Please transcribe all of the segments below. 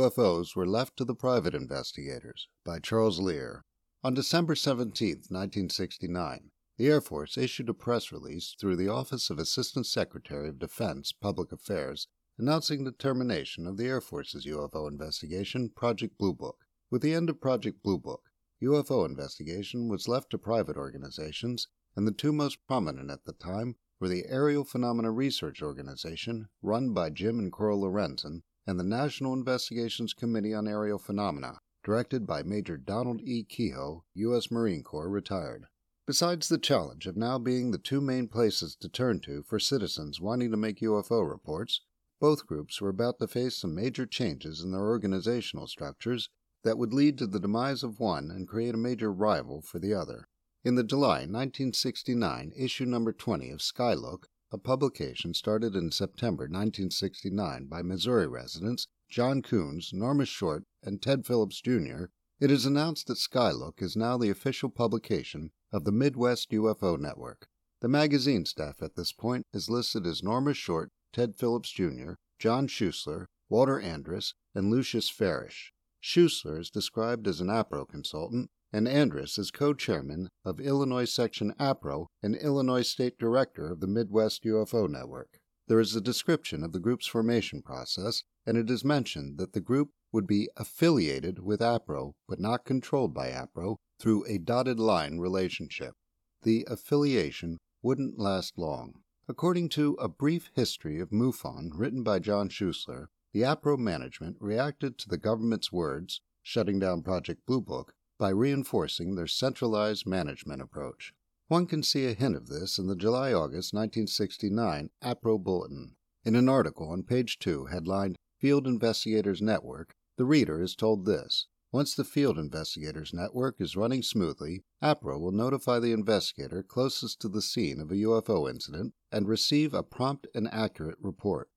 UFOs were left to the private investigators by Charles Lear. On December 17, 1969, the Air Force issued a press release through the Office of Assistant Secretary of Defense Public Affairs announcing the termination of the Air Force's UFO investigation, Project Blue Book. With the end of Project Blue Book, UFO investigation was left to private organizations, and the two most prominent at the time were the Aerial Phenomena Research Organization, run by Jim and Coral Lorenzen, and the National Investigations Committee on Aerial Phenomena, directed by Major Donald E. Keyhoe, U.S. Marine Corps, retired. Besides the challenge of now being the two main places to turn to for citizens wanting to make UFO reports, both groups were about to face some major changes in their organizational structures that would lead to the demise of one and create a major rival for the other. In the July 1969 issue number 20 of Skylook, a publication started in September 1969 by Missouri residents John Coons, Norma Short, and Ted Phillips Jr., it is announced that Skylook is now the official publication of the Midwest UFO Network. The magazine staff at this point is listed as Norma Short, Ted Phillips Jr., John Schuessler, Walter Andrus, and Lucius Farish. Schuessler is described as an APRO consultant, and Andrus is co chairman of Illinois Section APRO and Illinois State Director of the Midwest UFO Network. There is a description of the group's formation process, and it is mentioned that the group would be affiliated with APRO but not controlled by APRO through a dotted line relationship. The affiliation wouldn't last long. According to A Brief History of MUFON written by John Schuessler, the APRO management reacted to the government's words, shutting down Project Blue Book, by reinforcing their centralized management approach. One can see a hint of this in the July August 1969 APRO Bulletin. In an article on page 2 headlined Field Investigators Network, the reader is told this Once the Field Investigators Network is running smoothly, APRO will notify the investigator closest to the scene of a UFO incident and receive a prompt and accurate report.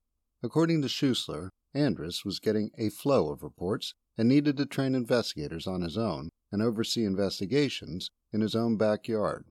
According to Schuessler, Andrus was getting a flow of reports and needed to train investigators on his own and oversee investigations in his own backyard.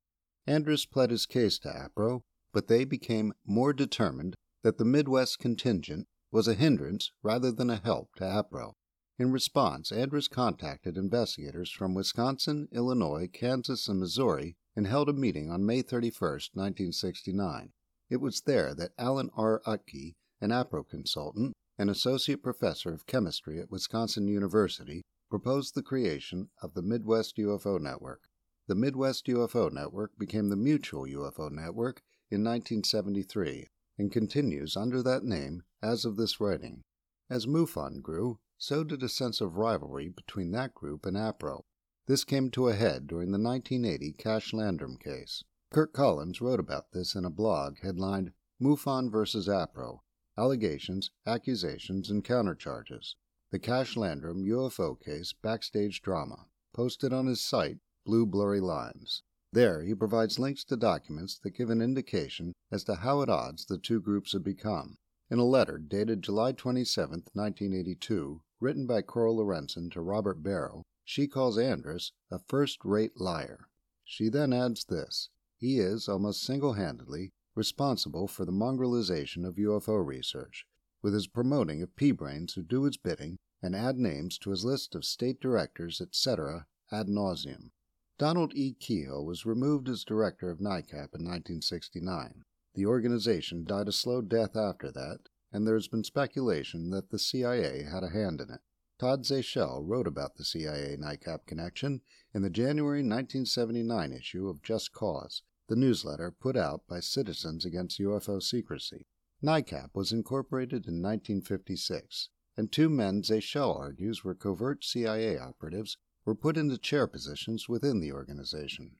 Andrus pled his case to APRO, but they became more determined that the Midwest contingent was a hindrance rather than a help to APRO. In response, Andrus contacted investigators from Wisconsin, Illinois, Kansas, and Missouri and held a meeting on May 31, 1969. It was there that Alan R. Utke, an APRO consultant and associate professor of chemistry at Wisconsin University, proposed the creation of the Midwest UFO Network. The Midwest UFO Network became the Mutual UFO Network in 1973 and continues under that name as of this writing. As MUFON grew, so did a sense of rivalry between that group and APRO. This came to a head during the 1980 Cash Landrum case. Curt Collins wrote about this in a blog headlined MUFON vs. APRO Allegations, Accusations, and Countercharges The Cash Landrum UFO Case Backstage Drama, posted on his site, Blue Blurry Lines. There he provides links to documents that give an indication as to how at odds the two groups have become. In a letter dated July 27, 1982, written by Coral Lorenzen to Robert Barrow, she calls Andrus a first rate liar. She then adds this He is, almost single handedly, responsible for the mongrelization of UFO research, with his promoting of pea brains who do his bidding and add names to his list of state directors, etc., ad nauseum. Donald E. Keyhoe was removed as director of NICAP in 1969. The organization died a slow death after that, and there has been speculation that the CIA had a hand in it. Todd Zechel wrote about the CIA NICAP connection in the January 1979 issue of Just Cause, the newsletter put out by Citizens Against UFO Secrecy. NICAP was incorporated in 1956, and two men Zechel argues were covert CIA operatives were put into chair positions within the organization.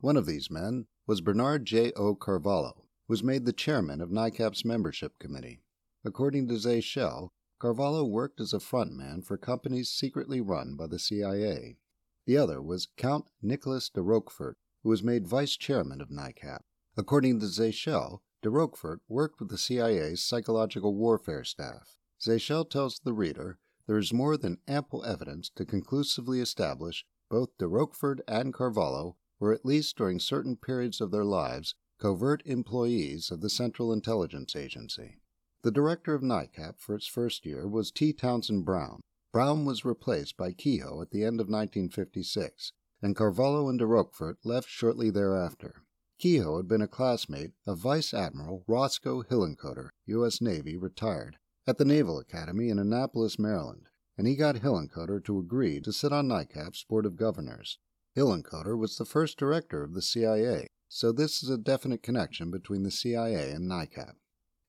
One of these men was Bernard J. O. Carvalho, who was made the chairman of NICAP's membership committee. According to Zechel, Carvalho worked as a frontman for companies secretly run by the CIA. The other was Count Nicholas de Roquefort, who was made vice chairman of NICAP. According to Zechel, de Roquefort worked with the CIA's psychological warfare staff. Zechel tells the reader there is more than ample evidence to conclusively establish both de Roquefort and Carvalho were, at least during certain periods of their lives, covert employees of the Central Intelligence Agency. The director of NICAP for its first year was T. Townsend Brown. Brown was replaced by Keyhoe at the end of 1956, and Carvalho and de Roquefort left shortly thereafter. Keyhoe had been a classmate of Vice Admiral Roscoe Hillenkoetter, U.S. Navy, retired, at the Naval Academy in Annapolis, Maryland, and he got Hillenkoetter to agree to sit on NICAP's Board of Governors. Hillenkoetter was the first director of the CIA, so this is a definite connection between the CIA and NICAP.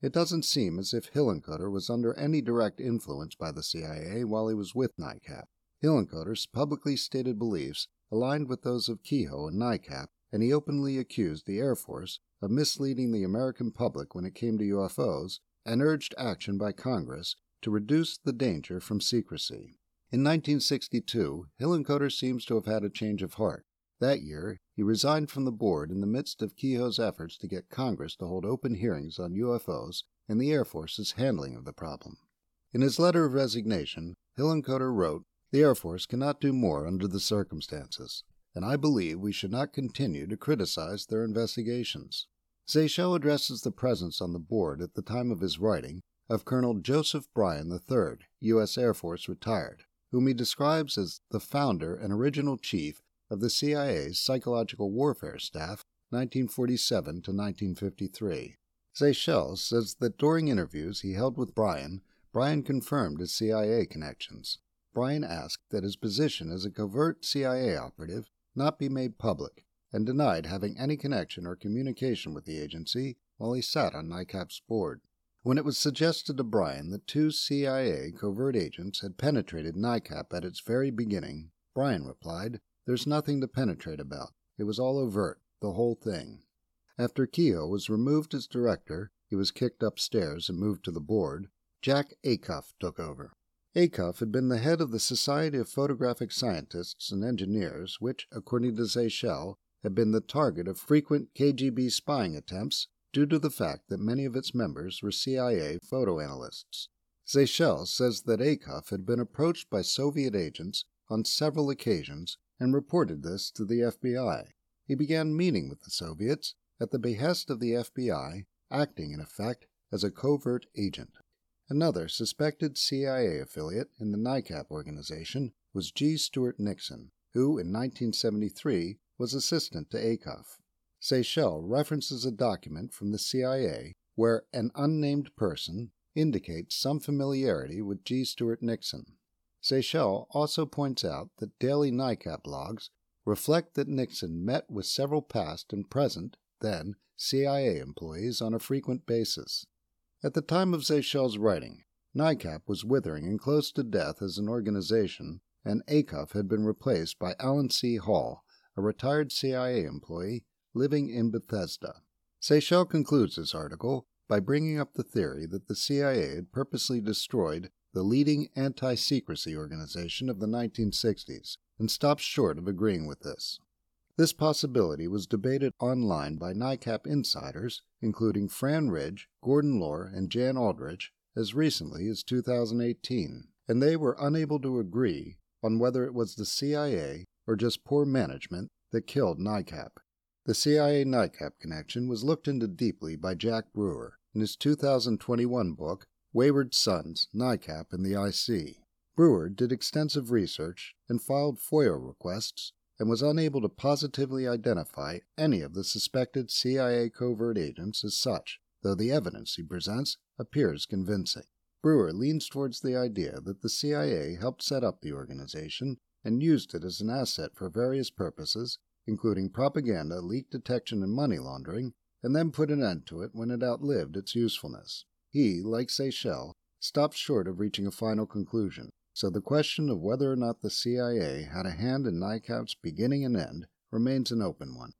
It doesn't seem as if Hillenkoetter was under any direct influence by the CIA while he was with NICAP. Hillenkoetter's publicly stated beliefs aligned with those of Keyhoe and NICAP, and he openly accused the Air Force of misleading the American public when it came to UFOs and urged action by Congress to reduce the danger from secrecy. In 1962, Hillenkoetter seems to have had a change of heart. That year, he resigned from the board in the midst of Keyhoe's efforts to get Congress to hold open hearings on UFOs and the Air Force's handling of the problem. In his letter of resignation, Hillenkoetter wrote, The Air Force cannot do more under the circumstances, and I believe we should not continue to criticize their investigations. Zechel addresses the presence on the board at the time of his writing of Colonel Joseph Bryan III, U.S. Air Force retired, whom he describes as the founder and original chief of the CIA's Psychological Warfare Staff, 1947 to 1953. Zechel says that during interviews he held with Bryan, Bryan confirmed his CIA connections. Bryan asked that his position as a covert CIA operative not be made public, and denied having any connection or communication with the agency while he sat on NICAP's board. When it was suggested to Bryan that two CIA covert agents had penetrated NICAP at its very beginning, Bryan replied, there's nothing to penetrate about. It was all overt, the whole thing. After Keyhoe was removed as director, he was kicked upstairs and moved to the board. Jack Acuff took over. Acuff had been the head of the Society of Photographic Scientists and Engineers, which, according to Zechel, had been the target of frequent KGB spying attempts due to the fact that many of its members were CIA photo analysts. Zechel says that Acuff had been approached by Soviet agents on several occasions and reported this to the FBI. He began meeting with the Soviets at the behest of the FBI, acting in effect as a covert agent. Another suspected CIA affiliate in the NICAP organization was G. Stuart Nixon, who in 1973 was assistant to Acuff. Zechel references a document from the CIA where an unnamed person indicates some familiarity with G. Stuart Nixon. Zechel also points out that daily NICAP logs reflect that Nixon met with several past and present, then, CIA employees on a frequent basis. At the time of Zechel's writing, NICAP was withering and close to death as an organization, and Acuff had been replaced by Alan C. Hall, a retired CIA employee living in Bethesda. Zechel concludes his article by bringing up the theory that the CIA had purposely destroyed the leading anti secrecy organization of the 1960s, and stops short of agreeing with this. This possibility was debated online by NICAP insiders, including Fran Ridge, Gordon Lohr, and Jan Aldrich, as recently as 2018, and they were unable to agree on whether it was the CIA or just poor management that killed NICAP. The CIA NICAP connection was looked into deeply by Jack Brewer in his 2021 book, Wayward Sons, NICAP, and the IC. Brewer did extensive research and filed FOIA requests and was unable to positively identify any of the suspected CIA covert agents as such, though the evidence he presents appears convincing. Brewer leans towards the idea that the CIA helped set up the organization and used it as an asset for various purposes, including propaganda, leak detection, and money laundering, and then put an end to it when it outlived its usefulness. He, like Zechel, stopped short of reaching a final conclusion, so the question of whether or not the CIA had a hand in NICAP's beginning and end remains an open one.